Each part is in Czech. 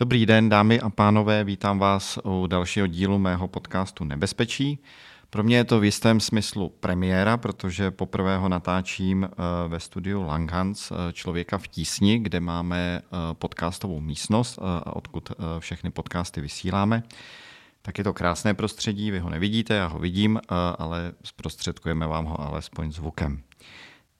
Dobrý den, dámy a pánové, vítám vás u dalšího dílu mého podcastu Nebezpečí. Pro mě je to v jistém smyslu premiéra, protože poprvé ho natáčím eh, ve studiu Langhans, eh, člověka v tísni, kde máme eh, podcastovou místnost, odkud všechny podcasty vysíláme. Tak je to krásné prostředí, vy ho nevidíte, já ho vidím, ale zprostředkujeme vám ho alespoň zvukem.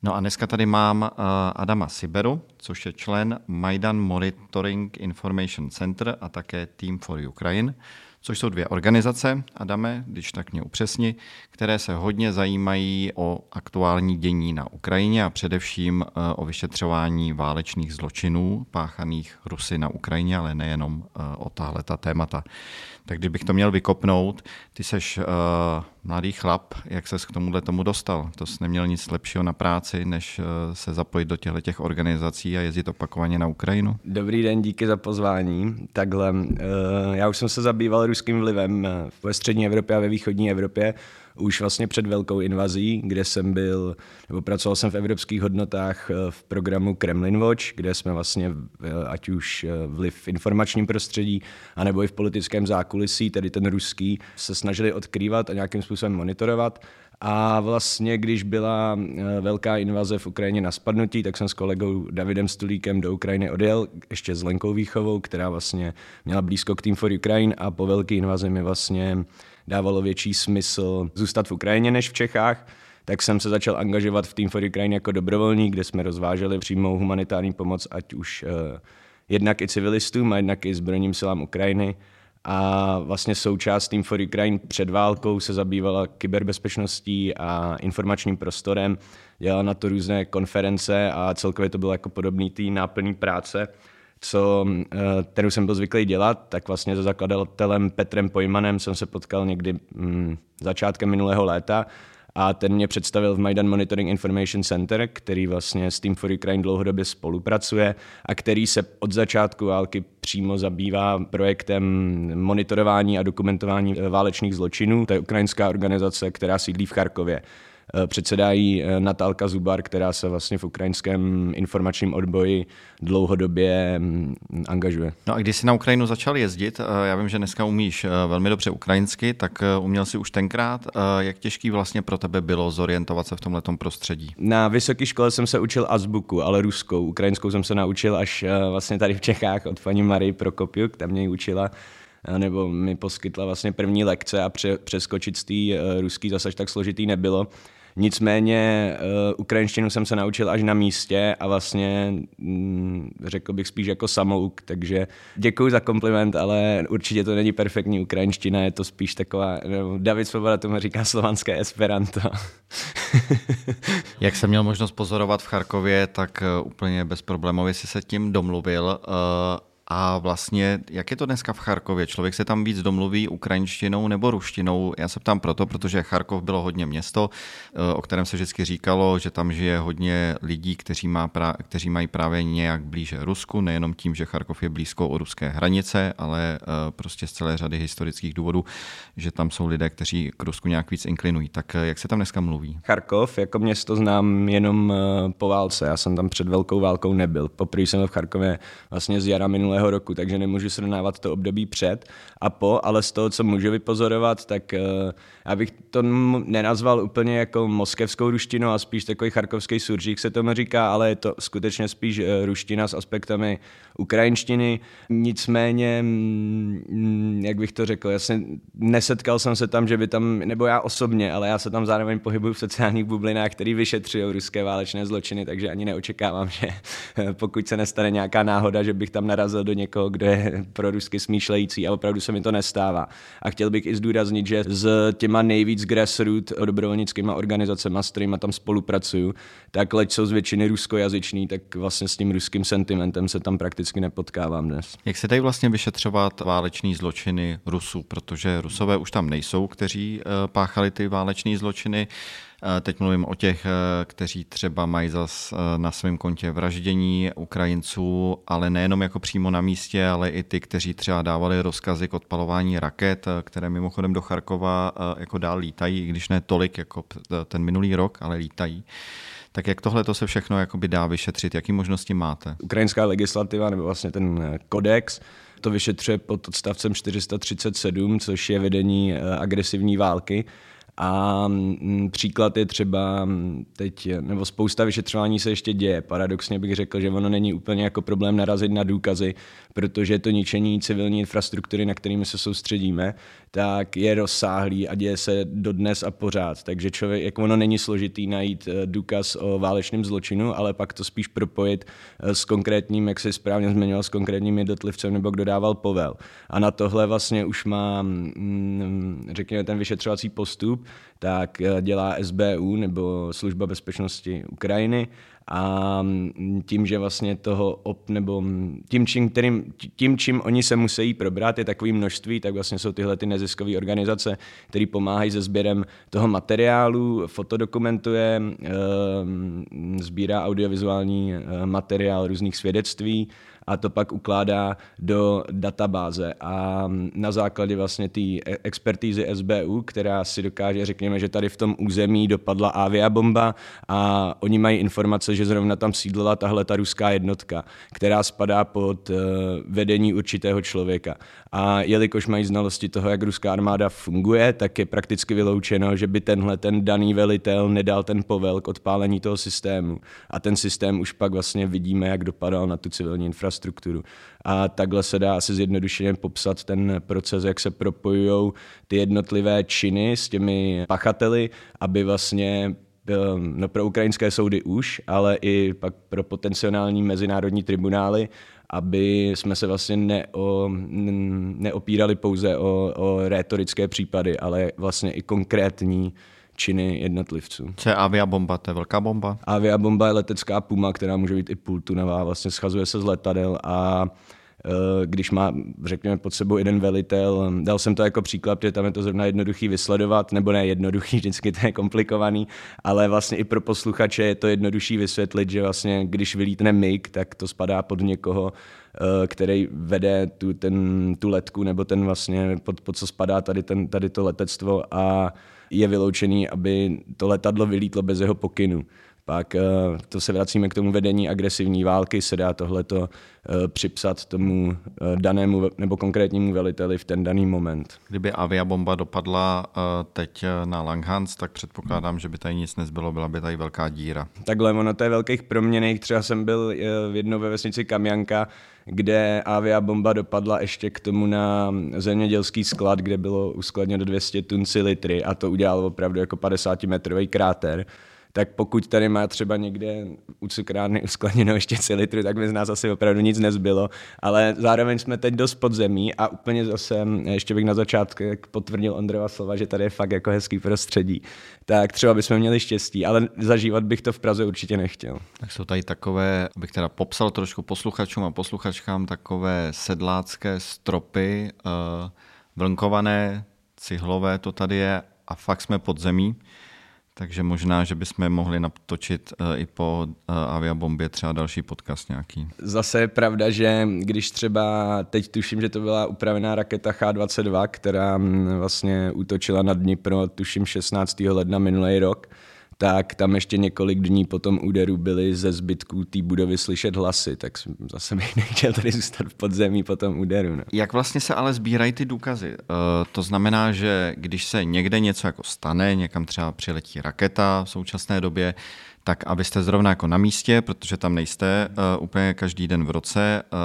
No a dneska tady mám Adama Siberu, což je člen Majdan Monitoring Information Center a také Team for Ukraine což jsou dvě organizace, Adame, když tak mě upřesni, které se hodně zajímají o aktuální dění na Ukrajině a především eh, o vyšetřování válečných zločinů páchaných Rusy na Ukrajině, ale nejenom eh, o tahle ta témata. Tak kdybych to měl vykopnout, ty seš mladý chlap, jak ses k tomuhle tomu dostal? To jsi neměl nic lepšího na práci, než uh, se zapojit do těchto těch organizací a jezdit opakovaně na Ukrajinu? Dobrý den, díky za pozvání. Takhle, uh, já už jsem se zabýval ruským vlivem ve střední Evropě a ve východní Evropě už vlastně před velkou invazí, kde jsem byl, nebo pracoval jsem v evropských hodnotách eh, v programu Kremlin Watch, kde jsme vlastně, eh, ať už eh, vliv v informačním prostředí, anebo i v politickém zákulisí, tedy ten ruský, se snažili odkrývat a nějakým způsobem monitorovat. A vlastně, když byla velká invaze v Ukrajině na spadnutí, tak jsem s kolegou Davidem Stulíkem do Ukrajiny odjel, ještě s Lenkou Výchovou, která vlastně měla blízko k Team for Ukraine a po velké invazi mi vlastně dávalo větší smysl zůstat v Ukrajině než v Čechách, tak jsem se začal angažovat v Team for Ukraine jako dobrovolník, kde jsme rozváželi přímou humanitární pomoc, ať už uh, jednak i civilistům a jednak i zbrojním silám Ukrajiny. A vlastně součást Team for Ukraine před válkou se zabývala kyberbezpečností a informačním prostorem, dělala na to různé konference a celkově to bylo jako podobný tý náplný práce co, eh, kterou jsem byl zvyklý dělat, tak vlastně se zakladatelem Petrem Pojmanem jsem se potkal někdy mm, začátkem minulého léta a ten mě představil v Majdan Monitoring Information Center, který vlastně s Team for Ukraine dlouhodobě spolupracuje a který se od začátku války přímo zabývá projektem monitorování a dokumentování válečných zločinů. To je ukrajinská organizace, která sídlí v Charkově. Eh, předsedají eh, Natálka Zubar, která se vlastně v ukrajinském informačním odboji dlouhodobě mm, angažuje. No a když jsi na Ukrajinu začal jezdit, eh, já vím, že dneska umíš velmi dobře ukrajinsky, tak uměl jsi už tenkrát. Jak těžký vlastně pro tebe bylo zorientovat se v tomhle prostředí? Na vysoké škole jsem se učil azbuku, ale ruskou. Ukrajinskou jsem se naučil až vlastně tady v Čechách od paní Marie Prokopiuk, tam mě ji učila nebo mi poskytla vlastně první lekce a pře- přeskočit z té ruský zase tak složitý nebylo. Nicméně uh, ukrajinštinu jsem se naučil až na místě a vlastně mm, řekl bych spíš jako samouk, takže děkuji za kompliment, ale určitě to není perfektní ukrajinština, je to spíš taková, no, David Svoboda tomu říká slovanské esperanto. Jak jsem měl možnost pozorovat v Charkově, tak uh, úplně bezproblémově si se tím domluvil. Uh, a vlastně, jak je to dneska v Charkově? Člověk se tam víc domluví ukrajinštinou nebo ruštinou? Já se ptám proto, protože Charkov bylo hodně město, eh, o kterém se vždycky říkalo, že tam žije hodně lidí, kteří, má pra, kteří mají právě nějak blíže Rusku, nejenom tím, že Charkov je blízko o ruské hranice, ale eh, prostě z celé řady historických důvodů, že tam jsou lidé, kteří k Rusku nějak víc inklinují. Tak eh, jak se tam dneska mluví? Charkov jako město znám jenom po válce. Já jsem tam před velkou válkou nebyl. Poprvé jsem v Charkově vlastně z jara minulého minulého roku, takže nemůžu srovnávat to období před a po, ale z toho, co můžu vypozorovat, tak uh, já bych to nenazval úplně jako moskevskou ruštinu a spíš takový charkovský suržík se tomu říká, ale je to skutečně spíš uh, ruština s aspektami ukrajinštiny. Nicméně, mm, jak bych to řekl, se nesetkal jsem se tam, že by tam, nebo já osobně, ale já se tam zároveň pohybuju v sociálních bublinách, který vyšetřují ruské válečné zločiny, takže ani neočekávám, že pokud se nestane nějaká náhoda, že bych tam narazil do někoho, kdo je pro rusky smýšlející a opravdu se mi to nestává. A chtěl bych i zdůraznit, že s těma nejvíc grassroot dobrovolnickými organizacemi, s kterými tam spolupracuju, tak leč jsou z většiny ruskojazyční, tak vlastně s tím ruským sentimentem se tam prakticky nepotkávám dnes. Jak se dají vlastně vyšetřovat váleční zločiny Rusů, protože Rusové už tam nejsou, kteří eh, páchali ty váleční zločiny. Eh, teď mluvím o těch, eh, kteří třeba mají zas na svém kontě vraždění Ukrajinců, ale nejenom jako přímo na místě, ale i ty, kteří třeba dávali rozkazy k odpalování raket, které mimochodem do Charkova jako dál lítají, i když ne tolik jako ten minulý rok, ale lítají. Tak jak tohle to se všechno jakoby dá vyšetřit? Jaký možnosti máte? Ukrajinská legislativa nebo vlastně ten eh, kodex to vyšetřuje pod odstavcem 437, což je vedení eh, agresivní války. A mm, příklad je třeba mm, teď, nebo spousta vyšetřování se ještě děje. Paradoxně bych řekl, že ono není úplně jako problém narazit na důkazy, protože to ničení civilní infrastruktury, na kterými se soustředíme, tak je rozsáhlý a děje se dodnes a pořád. Takže člověk, jako ono není složitý najít eh, důkaz o válečném zločinu, ale pak to spíš propojit eh, s konkrétním, jak se správně zmiňoval, s konkrétním jednotlivcem nebo kdo dával povel. A na tohle vlastně už má, mm, řekněme, ten vyšetřovací postup, tak eh, dělá SBU nebo Služba bezpečnosti Ukrajiny a tím, že vlastně toho op, nebo tím čím, kterým, tím, čím oni se musí probrat, je takové množství, tak vlastně jsou tyhle ty neziskové organizace, které pomáhají se sběrem toho materiálu, fotodokumentuje, sbírá audiovizuální eh, materiál různých svědectví, a to pak ukládá do databáze a na základě vlastně té e- expertízy SBU, která si dokáže, řekněme, že tady v tom území dopadla aviabomba a oni mají informace, že zrovna tam sídlila tahle ta ruská jednotka, která spadá pod uh, vedení určitého člověka. A jelikož mají znalosti toho, jak ruská armáda funguje, tak je prakticky vyloučeno, že by tenhle ten daný velitel nedal ten povel k odpálení toho systému. A ten systém už pak vlastně vidíme, jak dopadal na tu civilní infrastrukturu infrastrukturu. A takhle se dá asi zjednodušeně popsat ten proces, jak se propojují ty jednotlivé činy s těmi pachateli, aby vlastně no pro ukrajinské soudy už, ale i pak pro potenciální mezinárodní tribunály, aby jsme se vlastně neo, neopírali pouze o, o rétorické případy, ale vlastně i konkrétní činy jednotlivců. Co je aviabomba? To je velká bomba? Aviabomba je letecká puma, která může být i půltunová, vlastně schazuje se z letadel a e, když má, řekněme, pod sebou jeden velitel. Dal jsem to jako příklad, protože tam je to zrovna jednoduchý vysledovat, nebo ne jednoduchý, vždycky to je komplikovaný, ale vlastně i pro posluchače je to jednodušší vysvětlit, že vlastně když vylítne MIG, tak to spadá pod někoho, e, který vede tu, ten, tu letku, nebo ten vlastně, pod, pod co spadá tady, ten, tady to letectvo a je vyloučený, aby to letadlo vylítlo bez jeho pokynu. Pak eh, to se vracíme k tomu vedení agresivní války, se dá tohleto eh, připsat tomu eh, danému nebo konkrétnímu veliteli v ten daný moment. Kdyby aviabomba dopadla teď na Langhans, tak předpokládám, že by tady nic nezbylo, byla by tady velká díra. Takhle, ono to je velkých proměných. Třeba jsem byl v jednou ve vesnici Kamjanka, kde aviabomba dopadla ještě k tomu na zemědělský sklad, kde bylo uskladněno 200 tun litry a to udělalo opravdu jako 50 metrový kráter tak pokud tady má třeba někde u cukrárny uskladněno ještě litry, tak by z nás asi opravdu nic nezbylo. Ale zároveň jsme teď dost podzemí a úplně zase, ještě bych na začátku potvrdil Ondrova slova, že tady je fakt jako hezký prostředí. Tak třeba bychom měli štěstí, ale zažívat bych to v Praze určitě nechtěl. Tak jsou tady takové, abych teda popsal trošku posluchačům a posluchačkám, takové sedlácké stropy, uh, vlnkované, cihlové to tady je a fakt jsme pod zemí. Takže možná, že bychom mohli natočit uh, i po uh, aviabombě třeba další podcast nějaký. Zase je pravda, že když třeba teď tuším, že to byla upravená raketa H-22, která mm, vlastně útočila na Dnipro, tuším 16. ledna minulý rok, tak tam ještě několik dní po tom úderu byly ze zbytků té budovy slyšet hlasy, tak zase bych nechtěl tady zůstat v podzemí po tom úderu. No. Jak vlastně se ale sbírají ty důkazy? Uh, to znamená, že když se někde něco jako stane, někam třeba přiletí raketa v současné době, tak abyste zrovna jako na místě, protože tam nejste uh, úplně každý den v roce uh,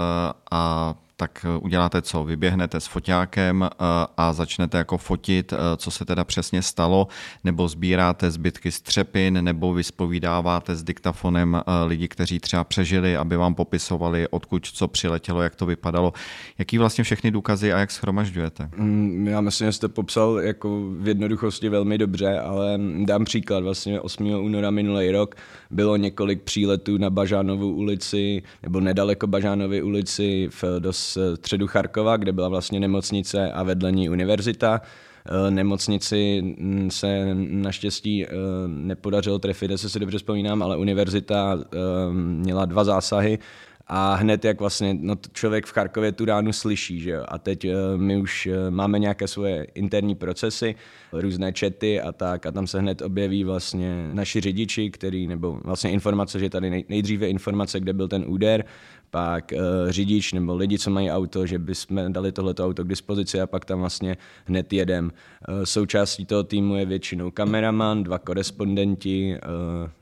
a tak eh, uděláte co? Vyběhnete s foťákem eh, a začnete jako fotit, eh, co se teda přesně stalo, nebo sbíráte zbytky střepin, nebo vyspovídáváte s diktafonem lidi, kteří třeba přežili, aby vám popisovali, odkud co přiletělo, jak to vypadalo. Jaký vlastně všechny důkazy a jak schromažďujete? Mm, já myslím, že jste popsal jako v jednoduchosti velmi dobře, ale dám příklad. Vlastně 8. února minulý rok bylo několik příletů na Bažánovu ulici, nebo nedaleko Bažánovy ulici v dos středu Charkova, kde byla vlastně nemocnice a vedle ní univerzita. Eh, nemocnici mm, se naštěstí eh, nepodařilo trefit, jestli si dobře vzpomínám, ale univerzita eh, měla dva zásahy a hned jak vlastně no, člověk v Charkově tu ránu slyší, že jo? a teď my už máme nějaké svoje interní procesy, různé čety a tak a tam se hned objeví vlastně naši řidiči, který, nebo vlastně informace, že tady nejdříve informace, kde byl ten úder, pak uh, řidič nebo lidi, co mají auto, že bychom dali tohleto auto k dispozici a pak tam vlastně hned jedem. Uh, součástí toho týmu je většinou kameraman, dva korespondenti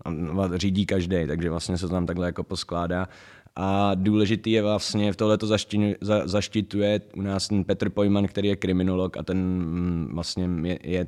uh, a řídí každý, takže vlastně se to tam takhle jako poskládá. A důležitý je vlastně, v tohle to zaštituje u nás ten Petr Pojman, který je kriminolog a ten mm, vlastně je, je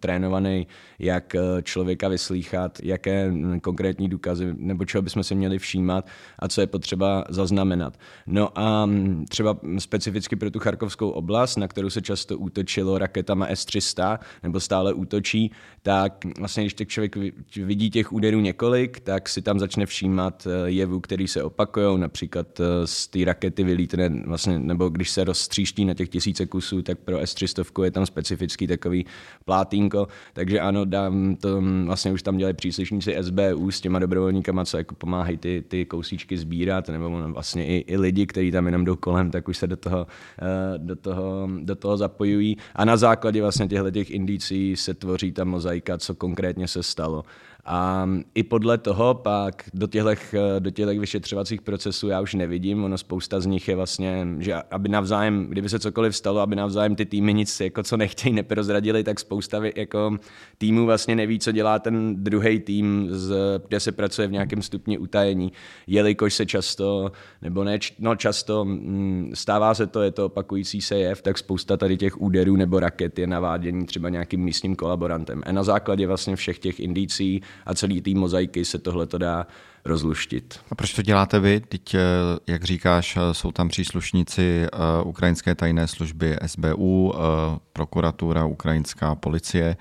trénovaný, jak eh, člověka vyslýchat, jaké hm, konkrétní důkazy nebo čeho bychom si měli všímat a co je potřeba zaznamenat. No a hm, třeba specificky pro tu charkovskou oblast, na kterou se často útočilo raketama S-300 nebo stále útočí, tak vlastně když člověk vidí těch úderů několik, tak si tam začne všímat eh, jevů, který se opakují, například eh, z té rakety vylítne, vlastně, nebo když se rozstříští na těch tisíce kusů, tak pro S-300 je tam specifický takový plátínko, takže ano, dám to, vlastně už tam dělají příslušníci SBU s těma dobrovolníkama, co jako pomáhají ty, ty kousíčky sbírat, nebo vlastně i, i lidi, kteří tam jenom jdou kolem, tak už se do toho, eh, do toho, do toho zapojují. A na základě vlastně těchto těch indicí se tvoří ta mozaika, co konkrétně se stalo. A i podle toho pak do těchto, do těchto vyšetřovacích procesů já už nevidím, ono spousta z nich je vlastně, že aby navzájem, kdyby se cokoliv stalo, aby navzájem ty týmy nic jako co nechtějí neprozradili, tak spousta jako týmů vlastně neví, co dělá ten druhý tým, z, kde se pracuje v nějakém stupni utajení, jelikož se často, nebo ne, no často mm, stává se to, je to opakující se jev, tak spousta tady těch úderů nebo raket je navádění třeba nějakým místním kolaborantem. A na základě vlastně všech těch indicí a celý té mozaiky se tohle to dá rozluštit. A proč to děláte vy? Teď, eh, jak říkáš, eh, jsou tam příslušníci eh, ukrajinské tajné služby SBU, prokuratura, ukrajinská policie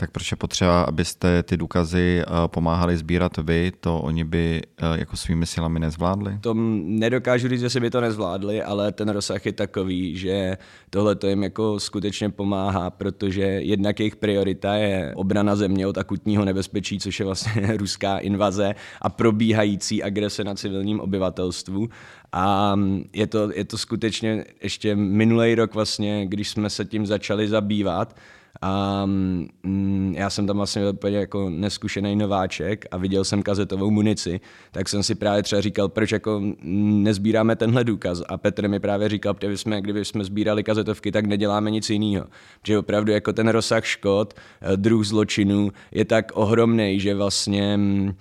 tak proč je potřeba, abyste ty důkazy eh, pomáhali sbírat vy, to oni by eh, jako svými silami nezvládli? To nedokážu říct, že si by to nezvládli, ale ten rozsah je takový, že tohle to jim jako skutečně pomáhá, protože jednak jejich priorita je obrana země od akutního nebezpečí, což je vlastně ruská invaze a probíhající agrese na civilním obyvatelstvu. A je to, je to skutečně ještě minulý rok vlastně, když jsme se tím začali zabývat, a mm, já jsem tam vlastně úplně jako neskušený nováček a viděl jsem kazetovou munici, tak jsem si právě třeba říkal, proč jako nezbíráme tenhle důkaz. A Petr mi právě říkal, kdyby jsme, kdyby jsme sbírali kazetovky, tak neděláme nic jiného. Protože opravdu jako ten rozsah škod, eh, druh zločinů je tak ohromný, že vlastně mm,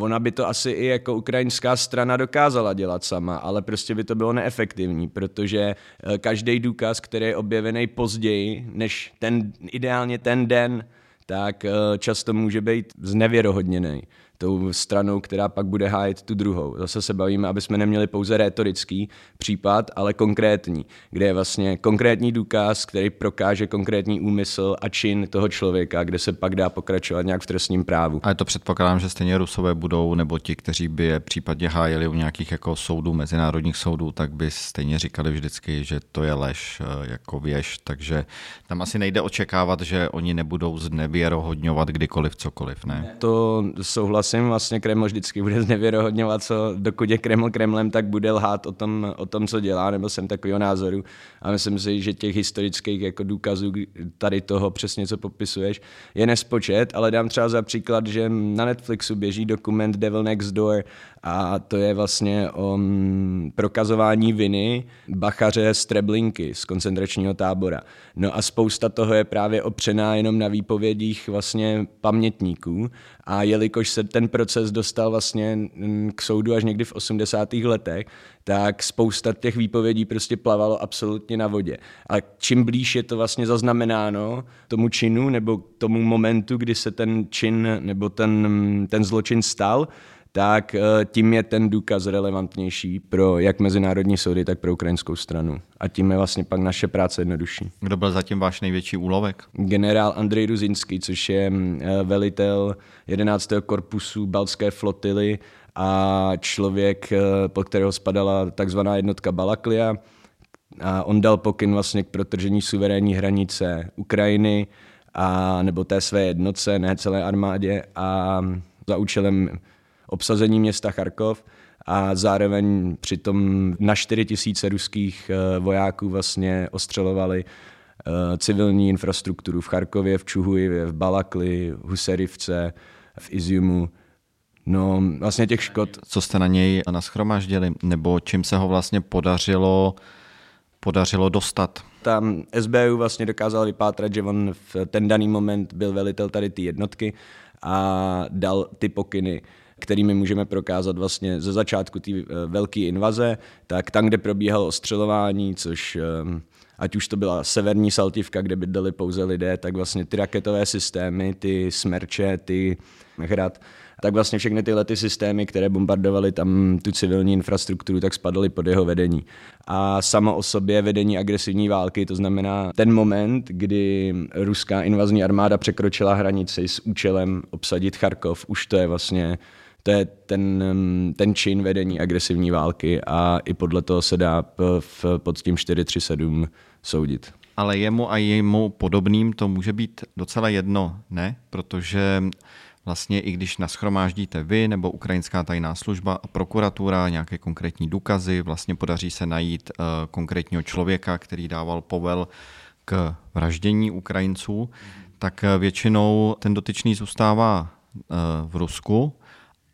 ona by to asi i jako ukrajinská strana dokázala dělat sama, ale prostě by to bylo neefektivní, protože eh, každý důkaz, který je objevený později, než ten ideálně ten den, tak eh, často může být znevěrohodněný tou stranou, která pak bude hájit tu druhou. Zase se bavíme, aby jsme neměli pouze rétorický případ, ale konkrétní, kde je vlastně konkrétní důkaz, který prokáže konkrétní úmysl a čin toho člověka, kde se pak dá pokračovat nějak v trestním právu. A to předpokládám, že stejně Rusové budou, nebo ti, kteří by je případně hájili u nějakých jako soudů, mezinárodních soudů, tak by stejně říkali vždycky, že to je lež eh, jako věž, takže tam asi nejde očekávat, že oni nebudou znevěrohodňovat kdykoliv cokoliv, ne? To souhlasím souhlasím, vlastně Kreml vždycky bude znevěrohodňovat, co dokud je Kreml Kremlem, tak bude lhát o tom, o tom, co dělá, nebo jsem takového názoru. A myslím si, že těch historických jako důkazů tady toho přesně, co popisuješ, je nespočet, ale dám třeba za příklad, že na Netflixu běží dokument Devil Next Door a to je vlastně o mm, prokazování viny bachaře z Treblinky, z koncentračního tábora. No a spousta toho je právě opřená jenom na výpovědích vlastně pamětníků a jelikož se ten proces dostal vlastně mm, k soudu až někdy v 80. letech, tak spousta těch výpovědí prostě plavalo absolutně na vodě. A čím blíž je to vlastně zaznamenáno tomu činu nebo tomu momentu, kdy se ten čin nebo ten, ten zločin stal, tak eh, tím je ten důkaz relevantnější pro jak mezinárodní soudy, tak pro ukrajinskou stranu. A tím je vlastně pak naše práce jednodušší. Kdo byl zatím váš největší úlovek? Generál Andrej Ruzinský, což je mm, eh, velitel 11. korpusu Balské flotily a člověk, eh, pod kterého spadala takzvaná jednotka Balaklia. A on dal pokyn vlastně k protržení suverénní hranice Ukrajiny a nebo té své jednotce, ne celé armádě a za účelem obsazení města Charkov a zároveň přitom na 4 tisíce ruských eh, vojáků vlastně ostřelovali eh, civilní infrastrukturu v Charkově, v Čuhujevě, v Balakli, v Huserivce, v Iziumu. No, vlastně těch škod. Co jste na něj naschromaždili, nebo čím se ho vlastně podařilo, podařilo dostat? Tam SBU vlastně dokázal vypátrat, že on v ten daný moment byl velitel tady ty jednotky a dal ty pokyny kterými můžeme prokázat vlastně ze začátku té eh, velké invaze, tak tam, kde probíhalo ostřelování, což eh, ať už to byla severní Saltivka, kde bydleli pouze lidé, tak vlastně ty raketové systémy, ty smerče, ty hrad, tak vlastně všechny tyhle ty systémy, které bombardovaly tam tu civilní infrastrukturu, tak spadaly pod jeho vedení. A samo o sobě vedení agresivní války, to znamená ten moment, kdy ruská invazní armáda překročila hranici s účelem obsadit Charkov, už to je vlastně to je ten, ten čin vedení agresivní války a i podle toho se dá v, pod tím 437 soudit. Ale jemu a jemu podobným to může být docela jedno, ne? Protože vlastně i když naschromáždíte vy nebo ukrajinská tajná služba a prokuratura nějaké konkrétní důkazy, vlastně podaří se najít uh, konkrétního člověka, který dával povel k vraždění Ukrajinců, tak eh, většinou ten dotyčný zůstává uh, v Rusku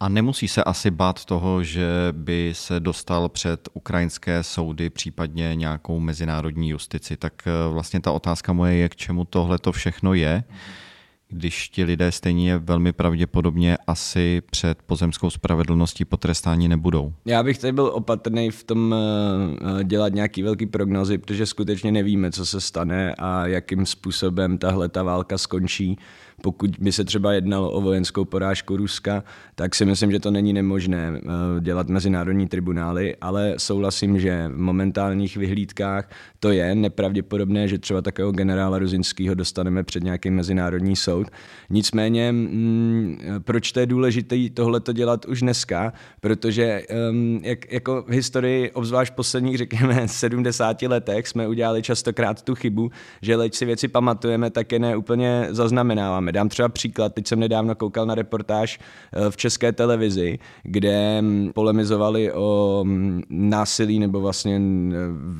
a nemusí se asi bát toho, že by se dostal před ukrajinské soudy, případně nějakou mezinárodní justici. Tak vlastně ta otázka moje je, k čemu tohle to všechno je. Mm-hmm když ti lidé stejně velmi pravděpodobně asi před pozemskou spravedlností potrestání nebudou. Já bych tady byl opatrný v tom eh, dělat nějaký velký prognozy, protože skutečně nevíme, co se stane a jakým způsobem tahle ta válka skončí pokud by se třeba jednalo o vojenskou porážku Ruska, tak si myslím, že to není nemožné eh, dělat mezinárodní tribunály, ale souhlasím, že v momentálních vyhlídkách to je nepravděpodobné, že třeba takového generála Ruzinského dostaneme před nějaký mezinárodní soud. Nicméně, mm, proč to je důležité tohle to dělat už dneska? Protože um, jak, jako v historii, obzvlášť posledních, řekněme, 70 letech, jsme udělali častokrát tu chybu, že leč si věci pamatujeme, tak je ne úplně zaznamenáváme máme. Dám třeba příklad, teď jsem nedávno koukal na reportáž eh, v české televizi, kde mm, polemizovali o mm, násilí nebo vlastně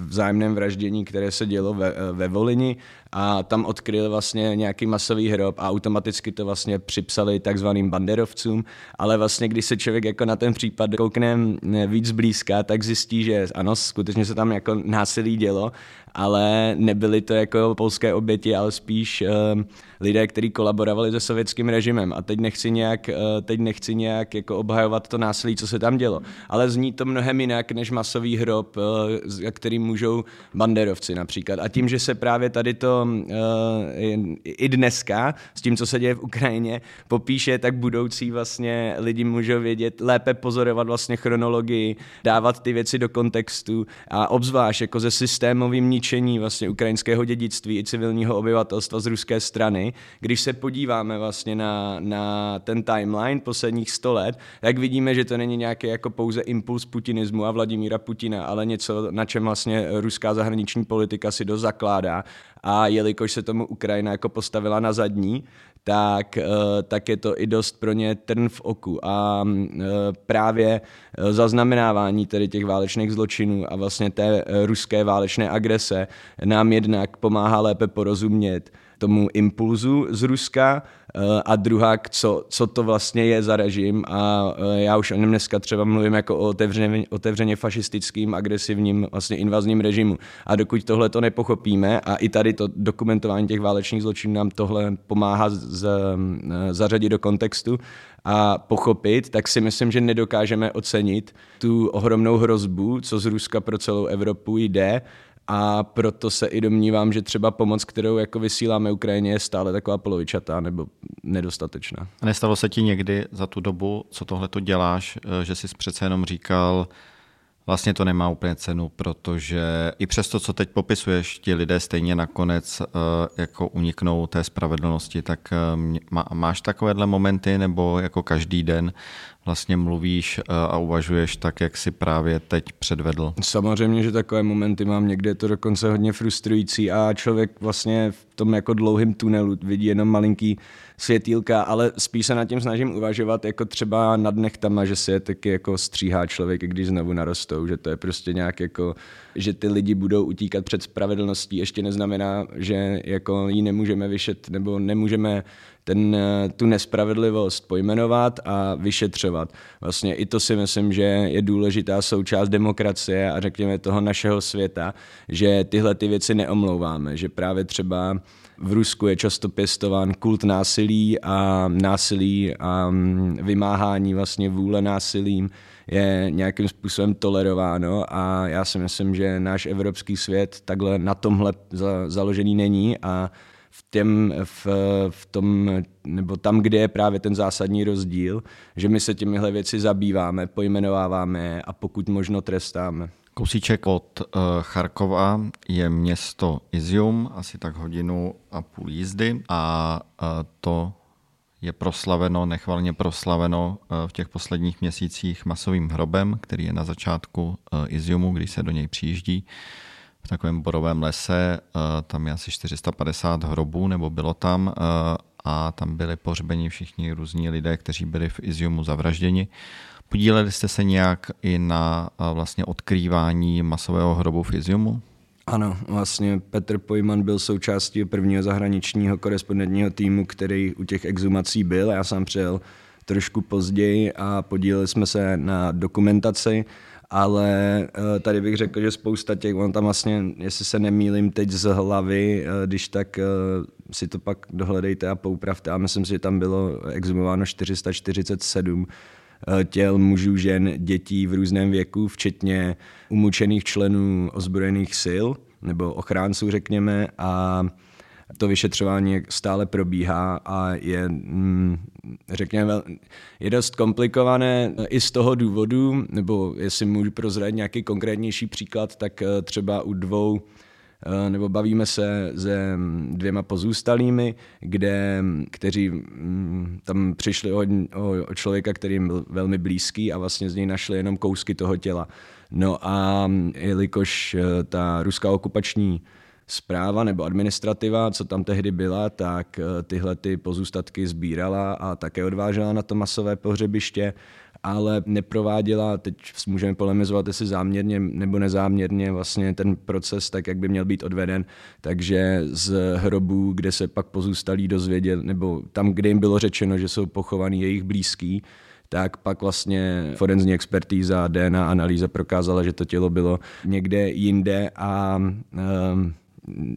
vzájemném vraždění, které se dělo ve, eh, ve Volini a tam odkryl vlastně nějaký masový hrob a automaticky to vlastně připsali takzvaným banderovcům, ale vlastně když se člověk jako na ten případ koukne víc blízka, tak zjistí, že ano, skutečně se tam jako násilí dělo, ale nebyly to jako polské oběti, ale spíš uh, lidé, kteří kolaborovali se sovětským režimem. A teď nechci nějak, uh, teď nechci nějak jako obhajovat to násilí, co se tam dělo. Ale zní to mnohem jinak než masový hrob, uh, který můžou banderovci například. A tím, že se právě tady to i dneska s tím, co se děje v Ukrajině, popíše, tak budoucí vlastně lidi můžou vědět, lépe pozorovat vlastně chronologii, dávat ty věci do kontextu a obzvlášť jako se systémovým ničení vlastně ukrajinského dědictví i civilního obyvatelstva z ruské strany. Když se podíváme vlastně na, na ten timeline posledních 100 let, tak vidíme, že to není nějaký jako pouze impuls putinismu a Vladimíra Putina, ale něco, na čem vlastně ruská zahraniční politika si dost zakládá. A jelikož se tomu Ukrajina jako postavila na zadní, tak, eh, tak je to i dost pro ně trn v oku. A eh, právě eh, zaznamenávání tedy těch válečných zločinů a vlastně té ruské válečné agrese nám jednak pomáhá lépe porozumět tomu impulzu z Ruska eh, a druhá, co, co to vlastně je za režim a eh, já už o něm dneska třeba mluvím jako o otevřeně, otevřeně fašistickým, agresivním vlastně invazním režimu. A dokud tohle to nepochopíme a i tady to dokumentování těch válečných zločinů nám tohle pomáhá z, eh, zařadit do kontextu a pochopit, tak si myslím, že nedokážeme ocenit tu ohromnou hrozbu, co z Ruska pro celou Evropu jde a proto se i domnívám, že třeba pomoc, kterou jako vysíláme Ukrajině, je stále taková polovičatá nebo nedostatečná. A nestalo se ti někdy za tu dobu, co tohle to děláš, eh, že jsi přece jenom říkal, vlastně to nemá úplně cenu, protože i přesto, co teď popisuješ, ti lidé stejně nakonec uh, jako uniknou té spravedlnosti, tak uh, máš takovéhle momenty, nebo jako každý den vlastně mluvíš uh, a uvažuješ tak, jak si právě teď předvedl? Samozřejmě, že takové momenty mám, někde je to dokonce hodně frustrující a člověk vlastně v tom jako dlouhém tunelu vidí jenom malinký světýlka, ale spíš se nad tím snažím uvažovat jako třeba nad nechtama, že se je taky jako stříhá člověk, když znovu narostou, že to je prostě nějak jako, že ty lidi budou utíkat před spravedlností, ještě neznamená, že jako ji nemůžeme vyšet nebo nemůžeme ten, tu nespravedlivost pojmenovat a vyšetřovat. Vlastně i to si myslím, že je důležitá součást demokracie a řekněme toho našeho světa, že tyhle ty věci neomlouváme, že právě třeba v Rusku je často pěstován kult násilí a násilí a mm, vymáhání vlastně vůle násilím je nějakým způsobem tolerováno a já si myslím, že náš evropský svět takhle na tomhle založený není a v, těm, v, v tom, nebo tam, kde je právě ten zásadní rozdíl, že my se těmihle věci zabýváme, pojmenováváme a pokud možno trestáme. Kousíček od uh, Charkova je město Izium, asi tak hodinu a půl jízdy a uh, to je proslaveno, nechvalně proslaveno uh, v těch posledních měsících masovým hrobem, který je na začátku Iziumu, když se do něj přijíždí v takovém borovém lese. Uh, tam je asi 450 hrobů, nebo bylo tam, uh, a tam byli pohřbeni všichni různí lidé, kteří byli v Iziumu zavražděni. Podíleli jste se nějak i na vlastně odkrývání masového hrobu v Iziumu? Ano, vlastně Petr Pojman byl součástí prvního zahraničního korespondentního týmu, který u těch exhumací byl. Já sám přijel trošku později a podíleli jsme se na dokumentaci, ale eh, tady bych řekl, že spousta těch, on tam vlastně, jestli se nemýlím teď z hlavy, eh, když tak eh, si to pak dohledejte a poupravte, a myslím si, že tam bylo exhumováno 447 Eh, těl mužů, žen, dětí v různém věku, včetně umučených členů ozbrojených sil nebo ochránců, řekněme, a to vyšetřování stále probíhá a je, mm, řekněme, je dost komplikované i z toho důvodu, nebo jestli můžu prozradit nějaký konkrétnější příklad, tak eh, třeba u dvou Eh, nebo bavíme se se dvěma pozůstalými, kde, kteří mm, tam přišli o, o, člověka, který jim byl velmi blízký a vlastně z něj našli jenom kousky toho těla. No a jelikož eh, ta ruská okupační zpráva nebo administrativa, co tam tehdy byla, tak eh, tyhle ty pozůstatky sbírala a také odvážela na to masové pohřebiště ale neprováděla, teď můžeme polemizovat, jestli záměrně nebo nezáměrně vlastně ten proces tak, jak by měl být odveden, takže z hrobů, kde se pak pozůstalí dozvěděl, nebo tam, kde jim bylo řečeno, že jsou pochovaní jejich blízký, tak pak vlastně forenzní expertíza, DNA analýza prokázala, že to tělo bylo někde jinde a um,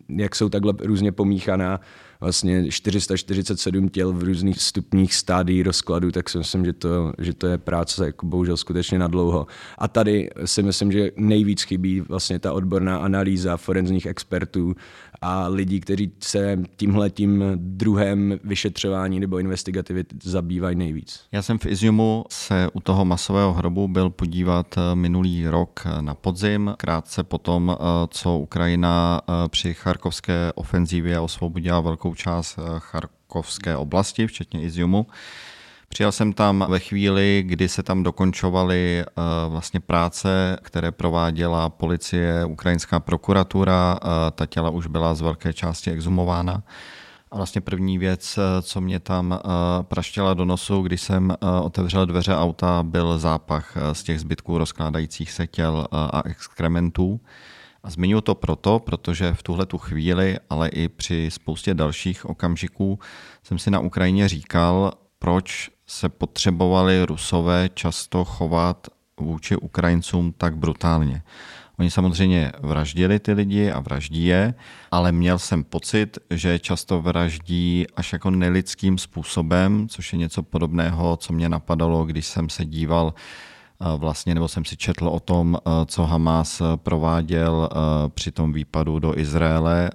jak jsou takhle různě pomíchaná, vlastně 447 těl v různých stupních stádií rozkladu, tak si myslím, že to, že to je práce jako bohužel skutečně na dlouho. A tady si myslím, že nejvíc chybí vlastně ta odborná analýza forenzních expertů a lidí, kteří se tímhle tím druhem vyšetřování nebo investigativy zabývají nejvíc. Já jsem v Iziumu se u toho masového hrobu byl podívat eh, minulý rok eh, na podzim, krátce potom, eh, co Ukrajina při charkovské ofenzívě osvobodila velkou část charkovské oblasti, včetně Iziumu. Přijel jsem tam ve chvíli, kdy se tam dokončovaly eh, vlastně práce, které prováděla policie, ukrajinská prokuratura. Eh, ta těla už byla z velké části exhumována. A vlastně první věc, eh, co mě tam praštěla do nosu, když jsem otevřel dveře auta, byl zápach z těch zbytků rozkládajících se těl a exkrementů. A zmiňuji to proto, protože v tuhle tu chvíli, ale i při spoustě dalších okamžiků jsem si na Ukrajině říkal, proč se potřebovali Rusové často chovat vůči Ukrajincům tak brutálně. Oni samozřejmě vraždili ty lidi a vraždí je, ale měl jsem pocit, že často vraždí až jako nelidským způsobem, což je něco podobného, co mě napadalo, když jsem se díval vlastně, nebo jsem si četl o tom, eh, co Hamas prováděl eh, při tom výpadu do Izraele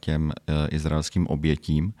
těm izraelským obětím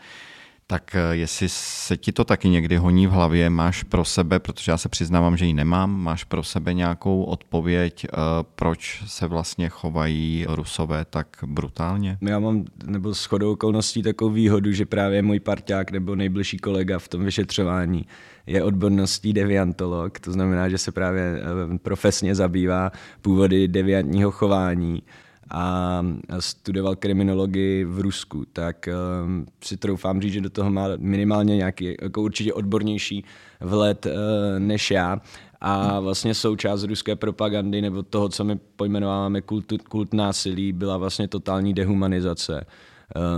tak eh, jestli se ti to taky někdy honí v hlavě, máš pro sebe, protože já se přiznávám, že ji nemám, máš pro sebe nějakou odpověď, eh, proč se vlastně chovají Rusové tak brutálně? Já mám, nebo s chodou okolností, takovou výhodu, že právě můj parťák nebo nejbližší kolega v tom vyšetřování je odborností deviantolog, to znamená, že se právě eh, profesně zabývá původy deviantního chování a studoval kriminologii v Rusku, tak um, si troufám říct, že do toho má minimálně nějaký jako určitě odbornější vhled uh, než já. A vlastně součást ruské propagandy nebo toho, co my pojmenováváme kult, kult násilí, byla vlastně totální dehumanizace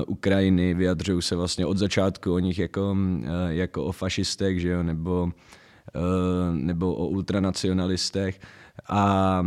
Ukrajiny, vyjadřují se vlastně od začátku o nich jako, jako o fašistech, že jo, nebo, nebo o ultranacionalistech a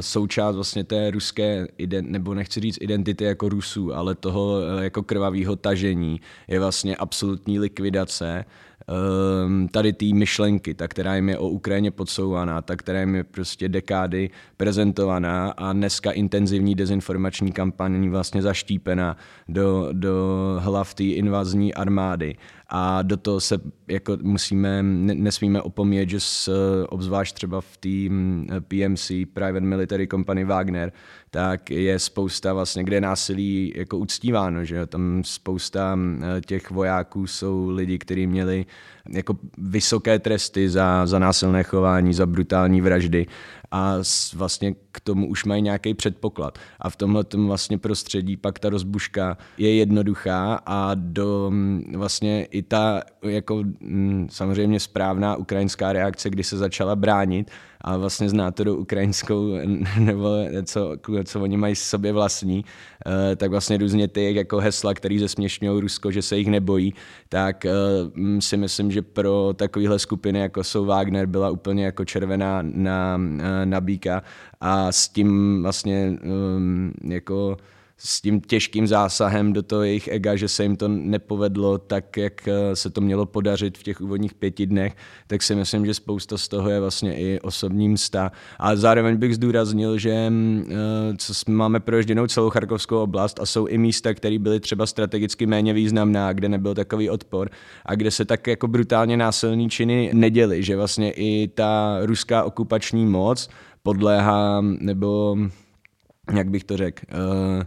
součást vlastně té ruské, nebo nechci říct identity jako Rusů, ale toho jako krvavého tažení je vlastně absolutní likvidace Ehm, tady té myšlenky, ta, která jim je o Ukrajině podsouvaná, ta, která jim je prostě dekády prezentovaná a dneska intenzivní dezinformační kampaň vlastně zaštípená do, do hlav té invazní armády a do toho se jako musíme, nesmíme opomíjet, že s, obzvlášť třeba v té mm, PMC, Private Military Company Wagner, tak je spousta vlastně, kde je násilí jako uctíváno, že jo? tam spousta mm, těch vojáků jsou lidi, kteří měli jako vysoké tresty za, za násilné chování, za brutální vraždy a vlastně k tomu už mají nějaký předpoklad. A v tomhle vlastně prostředí pak ta rozbuška je jednoduchá a do vlastně i ta jako samozřejmě správná ukrajinská reakce, kdy se začala bránit, a vlastně zná to do ukrajinskou, nebo co, co oni mají sobě vlastní, eh, tak vlastně různě ty jako hesla, který zesměšňují Rusko, že se jich nebojí, tak eh, si myslím, že pro takovéhle skupiny, jako jsou Wagner, byla úplně jako červená na, eh, na bíka a s tím vlastně jako s tím těžkým zásahem do toho jejich ega, že se jim to nepovedlo tak, jak eh, se to mělo podařit v těch úvodních pěti dnech, tak si myslím, že spousta z toho je vlastně i osobní msta. A zároveň bych zdůraznil, že mm, eh, co máme proježděnou celou Charkovskou oblast a jsou i místa, které byly třeba strategicky méně významná, kde nebyl takový odpor a kde se tak jako brutálně násilní činy neděly, že vlastně i ta ruská okupační moc podléhá, nebo jak bych to řekl, uh,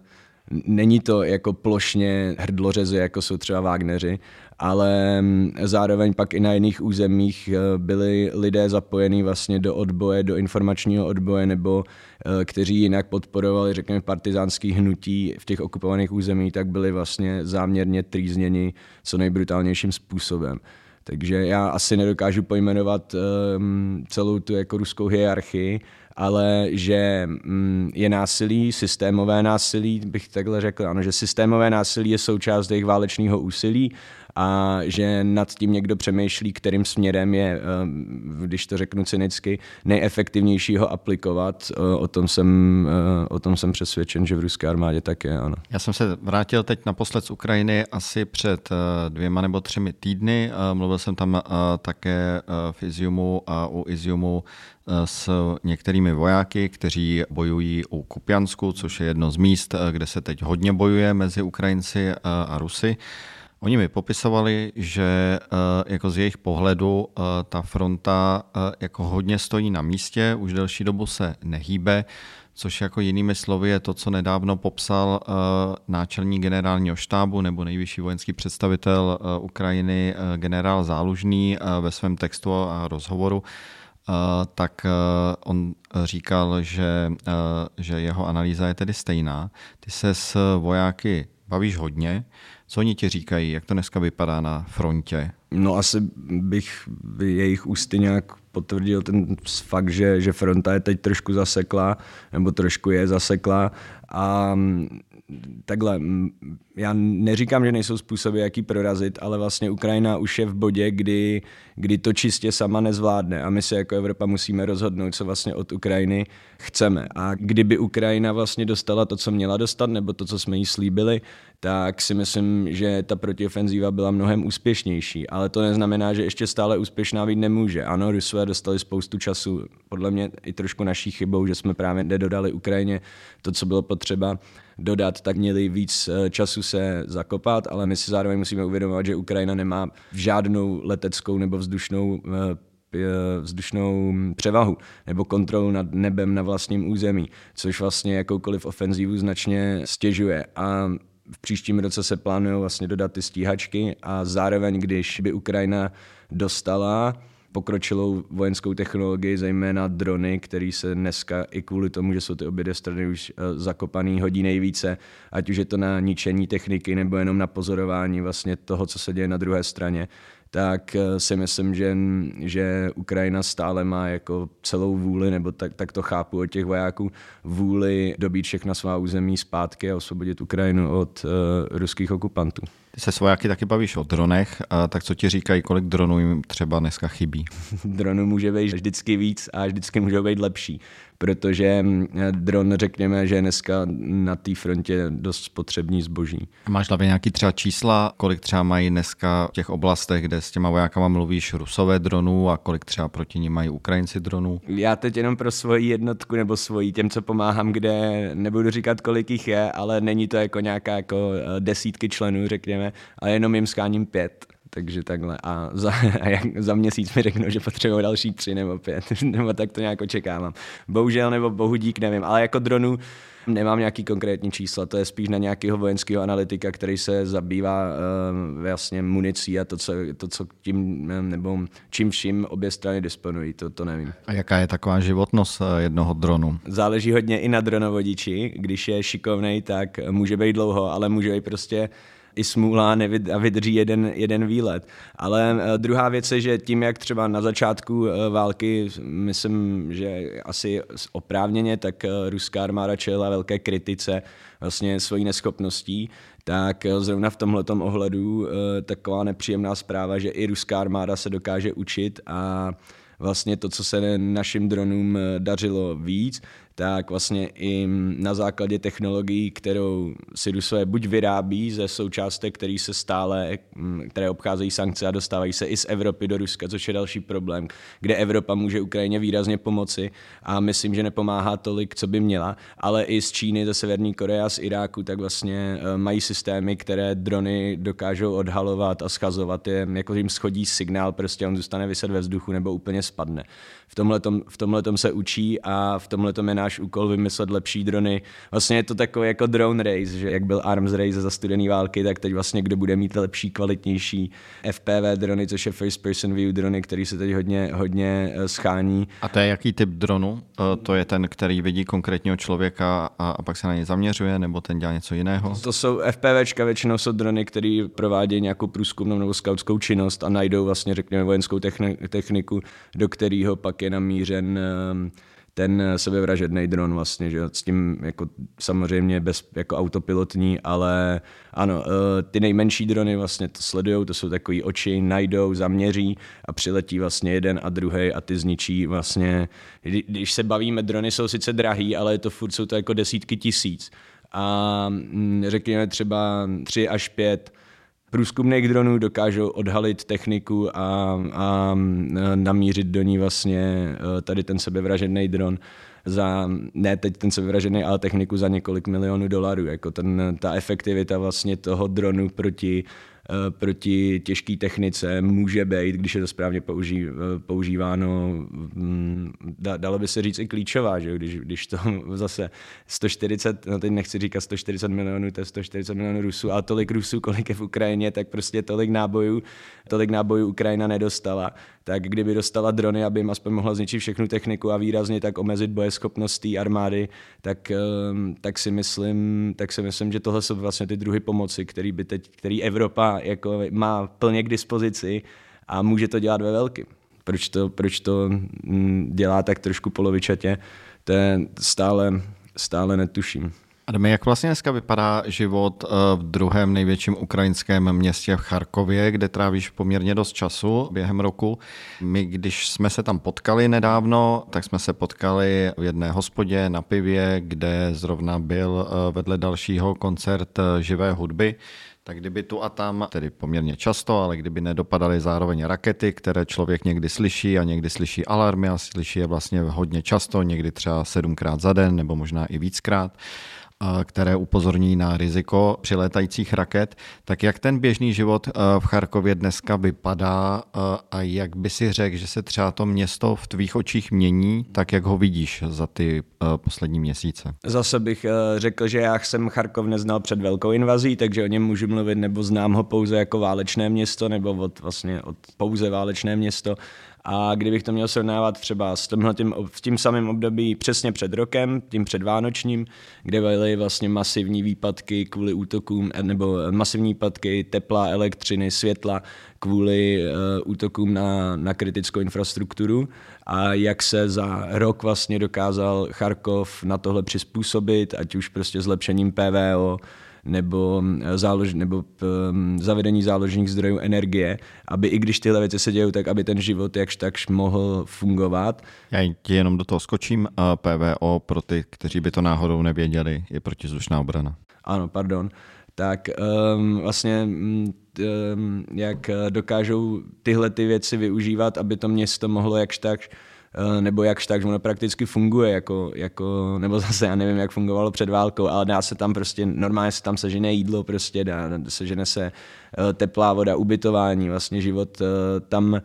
Není to jako plošně hrdlořezy, jako jsou třeba Wagneři, ale mm, zároveň pak i na jiných územích eh, byli lidé zapojení vlastně do odboje, do informačního odboje, nebo eh, kteří jinak podporovali, řekněme, partizánský hnutí v těch okupovaných územích, tak byli vlastně záměrně trýzněni co nejbrutálnějším způsobem. Takže já asi nedokážu pojmenovat um, celou tu jako ruskou hierarchii, ale že mm, je násilí, systémové násilí, bych takhle řekl, ano, že systémové násilí je součást jejich válečného úsilí a že nad tím někdo přemýšlí, kterým směrem je, eh, když to řeknu cynicky, nejefektivnější ho aplikovat. Eh, o tom jsem, eh, o tom jsem přesvědčen, že v ruské armádě tak je, ano. Já jsem se vrátil teď naposled z Ukrajiny asi před dvěma nebo třemi týdny. Mluvil jsem tam také v Iziumu a u Iziumu s některými vojáky, kteří bojují u Kupjansku, což je jedno z míst, kde se teď hodně bojuje mezi Ukrajinci a Rusy. Oni mi popisovali, že eh, jako z jejich pohledu eh, ta fronta eh, jako hodně stojí na místě, už delší dobu se nehýbe, což jako jinými slovy je to, co nedávno popsal náčelník generálního štábu nebo nejvyšší vojenský představitel Ukrajiny generál Zálužný ve svém textu a rozhovoru, tak on říkal, že, že jeho analýza je tedy stejná. Ty se s vojáky bavíš hodně. Co oni ti říkají, jak to dneska vypadá na frontě? No asi bych jejich ústy nějak potvrdil ten fakt, že, že fronta je teď trošku zasekla, nebo trošku je zasekla a takhle, já neříkám, že nejsou způsoby, jaký prorazit, ale vlastně Ukrajina už je v bodě, kdy, kdy to čistě sama nezvládne a my se jako Evropa musíme rozhodnout, co vlastně od Ukrajiny chceme. A kdyby Ukrajina vlastně dostala to, co měla dostat, nebo to, co jsme jí slíbili, tak si myslím, že ta protiofenzíva byla mnohem úspěšnější. Ale to neznamená, že ještě stále úspěšná být nemůže. Ano, Rusové dostali spoustu času, podle mě i trošku naší chybou, že jsme právě nedodali Ukrajině to, co bylo potřeba dodat, tak měli víc eh, času se zakopat, ale my si zároveň musíme uvědomovat, že Ukrajina nemá žádnou leteckou nebo vzdušnou eh, vzdušnou převahu nebo kontrolu nad nebem na vlastním území, což vlastně jakoukoliv ofenzívu značně stěžuje. A v příštím roce se plánují vlastně dodat ty stíhačky a zároveň, když by Ukrajina dostala pokročilou vojenskou technologii, zejména drony, který se dneska i kvůli tomu, že jsou ty obě strany už eh, zakopaný, hodí nejvíce, ať už je to na ničení techniky nebo jenom na pozorování vlastně toho, co se děje na druhé straně, tak eh, si myslím, že, že Ukrajina stále má jako celou vůli, nebo tak, tak to chápu od těch vojáků, vůli dobít všechna svá území zpátky a osvobodit Ukrajinu od uh, ruských okupantů. Ty se svojáky taky bavíš o dronech, a tak co ti říkají, kolik dronů jim třeba dneska chybí? Dronů může být vždycky víc a vždycky můžou být lepší protože mm, dron, řekněme, že je dneska na té frontě dost spotřební zboží. Máš hlavě nějaký třeba čísla, kolik třeba mají dneska v těch oblastech, kde s těma vojákama mluvíš, rusové dronů a kolik třeba proti ní mají Ukrajinci dronů? Já teď jenom pro svoji jednotku nebo svoji těm, co pomáhám, kde nebudu říkat, kolik jich je, ale není to jako nějaká jako eh, desítky členů, řekněme, ale jenom jim skáním pět takže takhle. A za, a jak, za měsíc mi řeknou, že potřebují další tři nebo pět, nebo tak to nějak očekávám. Bohužel nebo bohu dík, nevím, ale jako dronu nemám nějaký konkrétní čísla, to je spíš na nějakého vojenského analytika, který se zabývá uh, vlastně municí a to, co, to, co tím, nebo čím vším obě strany disponují, to, to nevím. A jaká je taková životnost eh, jednoho dronu? Záleží hodně i na dronovodiči, když je šikovnej, tak může být dlouho, ale může být prostě i smůla a vydrží jeden, jeden výlet. Ale eh, druhá věc je, že tím, jak třeba na začátku eh, války, myslím, že asi oprávněně, tak eh, ruská armáda čelila velké kritice vlastně svojí neschopností, tak zrovna v tomhle ohledu taková nepříjemná zpráva, že i ruská armáda se dokáže učit a vlastně to, co se našim dronům dařilo víc, tak vlastně i na základě technologií, kterou si Rusové buď vyrábí ze součástek, které se stále, mm, které obcházejí sankce a dostávají se i z Evropy do Ruska, což je další problém, kde Evropa může Ukrajině výrazně pomoci a myslím, že nepomáhá tolik, co by měla, ale i z Číny, ze Severní Koreje a z Iráku, tak vlastně eh, mají systémy, které drony dokážou odhalovat a schazovat je, jako jim schodí signál, prostě on zůstane vyset ve vzduchu nebo úplně spadne. V tomhletom, v tomhletom se učí a v tomhletom je náš úkol vymyslet lepší drony. Vlastně je to takový jako drone race, že jak byl Arms race za studené války, tak teď vlastně kdo bude mít lepší, kvalitnější FPV drony, což je first person view drony, který se teď hodně, hodně eh, schání. A to je jaký typ dronu? Eh, to je ten, který vidí konkrétního člověka a, a pak se na něj zaměřuje, nebo ten dělá něco jiného? To jsou FPVčka, většinou jsou drony, které provádějí nějakou průzkumnou nebo skautskou činnost a najdou vlastně, řekněme, vojenskou techniku, do kterého pak je namířen ehm, ten sebevražedný dron vlastně, že s tím jako samozřejmě bez jako autopilotní, ale ano, eh, ty nejmenší drony vlastně to sledují, to jsou takový oči, najdou, zaměří a přiletí vlastně jeden a druhý a ty zničí vlastně, když se bavíme, drony jsou sice drahý, ale je to furt jsou to jako desítky tisíc. A mm, řekněme třeba tři až pět průzkumných dronů dokážou odhalit techniku a, a namířit do ní vlastně e, tady ten sebevražený dron za, ne teď ten sebevražený, ale techniku za několik milionů dolarů. Jako ten, ta efektivita vlastně toho dronu proti proti těžké technice může být, když je to správně použí, eh, používáno, mm, dalo by se říct i klíčová, že když, když to zase 140, no teď nechci říkat 140 milionů, to je 140 milionů Rusů, ale tolik Rusů, kolik je v Ukrajině, tak prostě tolik nábojů, tolik nábojů Ukrajina nedostala. Tak kdyby dostala drony, aby jim aspoň mohla zničit všechnu techniku a výrazně tak omezit bojeschopnost té armády, tak, ehm, tak, si myslím, tak si myslím, že tohle jsou vlastně ty druhy pomoci, který, by teď, který Evropa jako má plně k dispozici a může to dělat ve velkým. Proč to, proč to mm, dělá tak trošku polovičatě, to je stále, stále netuším. Adame, jak vlastně dneska vypadá život eh, v druhém největším ukrajinském městě v Charkově, kde trávíš poměrně dost času během roku? My, když jsme se tam potkali nedávno, tak jsme se potkali v jedné hospodě na pivě, kde zrovna byl eh, vedle dalšího koncert eh, živé hudby. Tak kdyby tu a tam, tedy poměrně často, ale kdyby nedopadaly zároveň rakety, které člověk někdy slyší a někdy slyší alarmy a slyší je vlastně hodně často, někdy třeba sedmkrát za den nebo možná i víckrát, které upozorní na riziko přilétajících raket, tak jak ten běžný život v Charkově dneska vypadá a jak by si řekl, že se třeba to město v tvých očích mění, tak jak ho vidíš za ty poslední měsíce? Zase bych řekl, že já jsem Charkov neznal před velkou invazí, takže o něm můžu mluvit, nebo znám ho pouze jako válečné město, nebo od, vlastně od pouze válečné město A kdybych to měl srovnávat třeba s, tím, v tím samým období přesně před rokem, tím předvánočním, kde byly vlastně masivní výpadky kvůli útokům, nebo masivní výpadky tepla, elektřiny, světla kvůli uh, útokům na, na kritickou infrastrukturu. A jak se za rok vlastně dokázal Charkov na tohle přizpůsobit, ať už prostě zlepšením PVO, nebo, eh, zálož, nebo um, zavedení záložních zdrojů energie, aby i když tyhle věci se dějí, tak aby ten život jakž takž mohl fungovat. Já ti jenom do toho skočím. PVO pro ty, kteří by to náhodou nevěděli, je protizdušná obrana. Ano, pardon. Tak um, vlastně um, jak dokážou tyhle ty věci využívat, aby to město mohlo jakž tak Eh, nebo jakž tak, že ono prakticky funguje, jako, jako, nebo zase já nevím, jak fungovalo před válkou, ale dá se tam prostě, normálně se tam sežene jídlo, prostě dá, sežene se eh, teplá voda, ubytování, vlastně život eh, tam,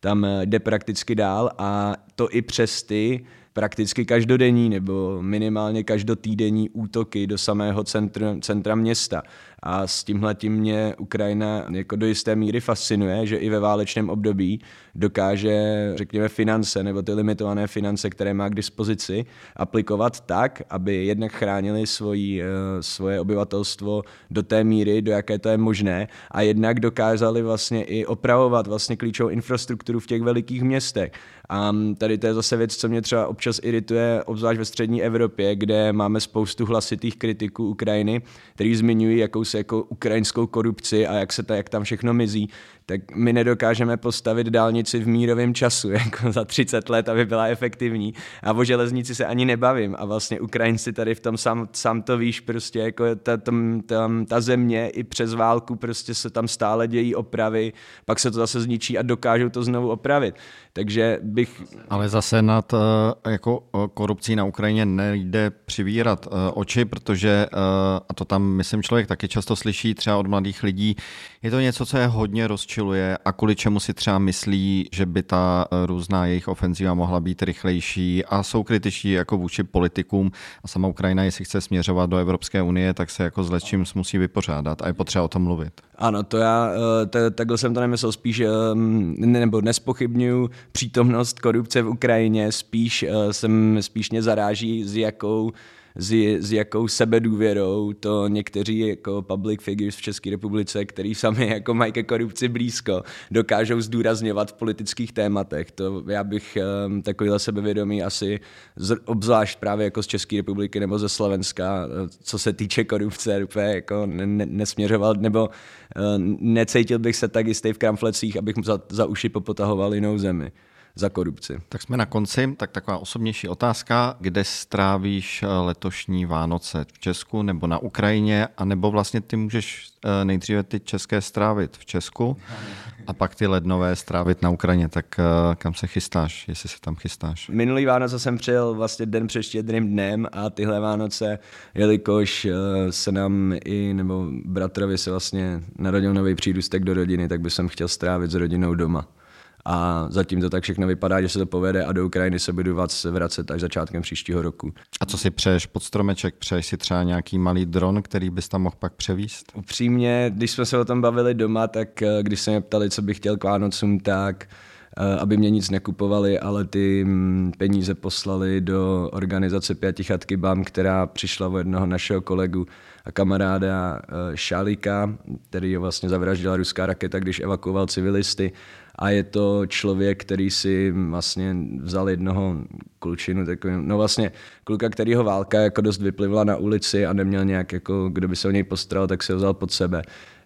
tam jde prakticky dál a to i přes ty prakticky každodenní nebo minimálně každotýdenní útoky do samého centra, centra města. A s tímhletím mě Ukrajina jako do jisté míry fascinuje, že i ve válečném období dokáže, řekněme, finance nebo ty limitované finance, které má k dispozici, aplikovat tak, aby jednak chránili svoji, eh, svoje obyvatelstvo do té míry, do jaké to je možné, a jednak dokázali vlastně i opravovat vlastně klíčovou infrastrukturu v těch velikých městech. A tady to je zase věc, co mě třeba občas irituje, obzvlášť ve střední Evropě, kde máme spoustu hlasitých kritiků Ukrajiny, kteří zmiňují jakousi jako ukrajinskou korupci a jak se ta, jak tam všechno mizí tak my nedokážeme postavit dálnici v mírovém času, jako za 30 let, aby byla efektivní. A o železnici se ani nebavím. A vlastně Ukrajinci tady v tom sám, sám to víš, prostě jako ta, tam, tam, ta země i přes válku prostě se tam stále dějí opravy, pak se to zase zničí a dokážou to znovu opravit. Takže bych... Ale zase nad eh, jako eh, korupcí na Ukrajině nejde přivírat eh, oči, protože, a to tam myslím člověk taky často slyší třeba od mladých lidí, je to něco, co je hodně rozčiluje a kvůli čemu si třeba myslí, že by ta eh, různá jejich ofenziva mohla být rychlejší a jsou kritičtí jako vůči politikům a sama Ukrajina, jestli chce směřovat do Evropské unie, tak se jako s lečím musí vypořádat a je potřeba o tom mluvit. Ano, to já, eh, takhle jsem to nemyslel, spíš, ehm, nebo nespochybnuju přítomnost korupce v Ukrajině, spíš eh, jsem, spíš mě zaráží, s jakou s, s jakou sebedůvěrou to někteří jako public figures v České republice, který sami jako mají ke korupci blízko, dokážou zdůrazňovat v politických tématech. To já bych um, takovýhle sebevědomí asi z, obzvlášť právě jako z České republiky nebo ze Slovenska, eh, co se týče korupce, úplně jako ne, nesměřoval, nebo uh, necítil bych se tak jistý v kramflecích, abych za, za uši popotahoval jinou zemi za korupci. Tak jsme na konci, tak taková osobnější otázka, kde strávíš eh, letošní Vánoce? V Česku nebo na Ukrajině, a nebo vlastně ty můžeš eh, nejdříve ty české strávit v Česku a pak ty lednové strávit na Ukrajině, tak eh, kam se chystáš, jestli se tam chystáš? Minulý Vánoce jsem přijel vlastně den před štědrým dnem a tyhle Vánoce, jelikož se nám i, nebo bratrovi se vlastně narodil nový přírůstek do rodiny, tak bych jsem chtěl strávit s rodinou doma a zatím to tak všechno vypadá, že se to povede a do Ukrajiny se budu vracet až začátkem příštího roku. A co si přeješ pod stromeček? Přeješ si třeba nějaký malý dron, který bys tam mohl pak převíst? Upřímně, když jsme se o tom bavili doma, tak eh, když se mě ptali, co bych chtěl k Vánocům, tak eh, aby mě nic nekupovali, ale ty mm, peníze poslali do organizace Pětichatky BAM, která přišla od jednoho našeho kolegu a kamaráda eh, Šalika, který ho vlastně zavraždila ruská raketa, když evakuoval civilisty a je to člověk, který si vlastně vzal jednoho klučinu, takový, no vlastně kluka, kterýho válka jako dost vyplivla na ulici a neměl nějak jako, kdo by se o něj postaral, tak se ho vzal pod sebe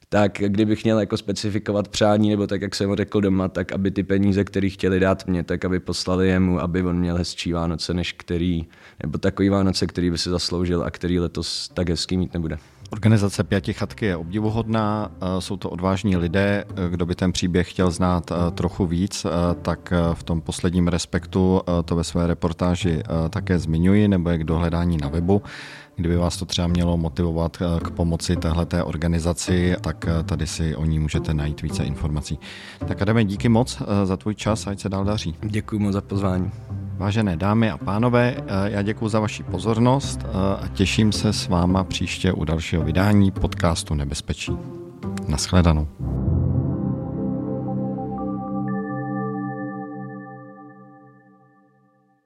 tak kdybych měl jako specifikovat přání, nebo tak, jak jsem ho řekl doma, tak aby ty peníze, které chtěli dát mě, tak aby poslali jemu, aby on měl hezčí Vánoce, než který, nebo takový Vánoce, který by si zasloužil a který letos tak hezký mít nebude. Organizace Pěti chatky je obdivuhodná, eh, jsou to odvážní lidé, eh, kdo by ten příběh chtěl znát eh, trochu víc, tak v tom posledním respektu to ve své reportáži také zmiňuji, nebo je k dohledání na webu. Kdyby vás to třeba mělo motivovat k pomoci téhleté organizaci, tak tady si o ní můžete najít více informací. Tak Adame, díky moc za tvůj čas, ať se dál daří. Děkuji moc za pozvání. Vážené dámy a pánové, já děkuji za vaši pozornost a těším se s váma příště u dalšího vydání podcastu Nebezpečí. Naschledanou.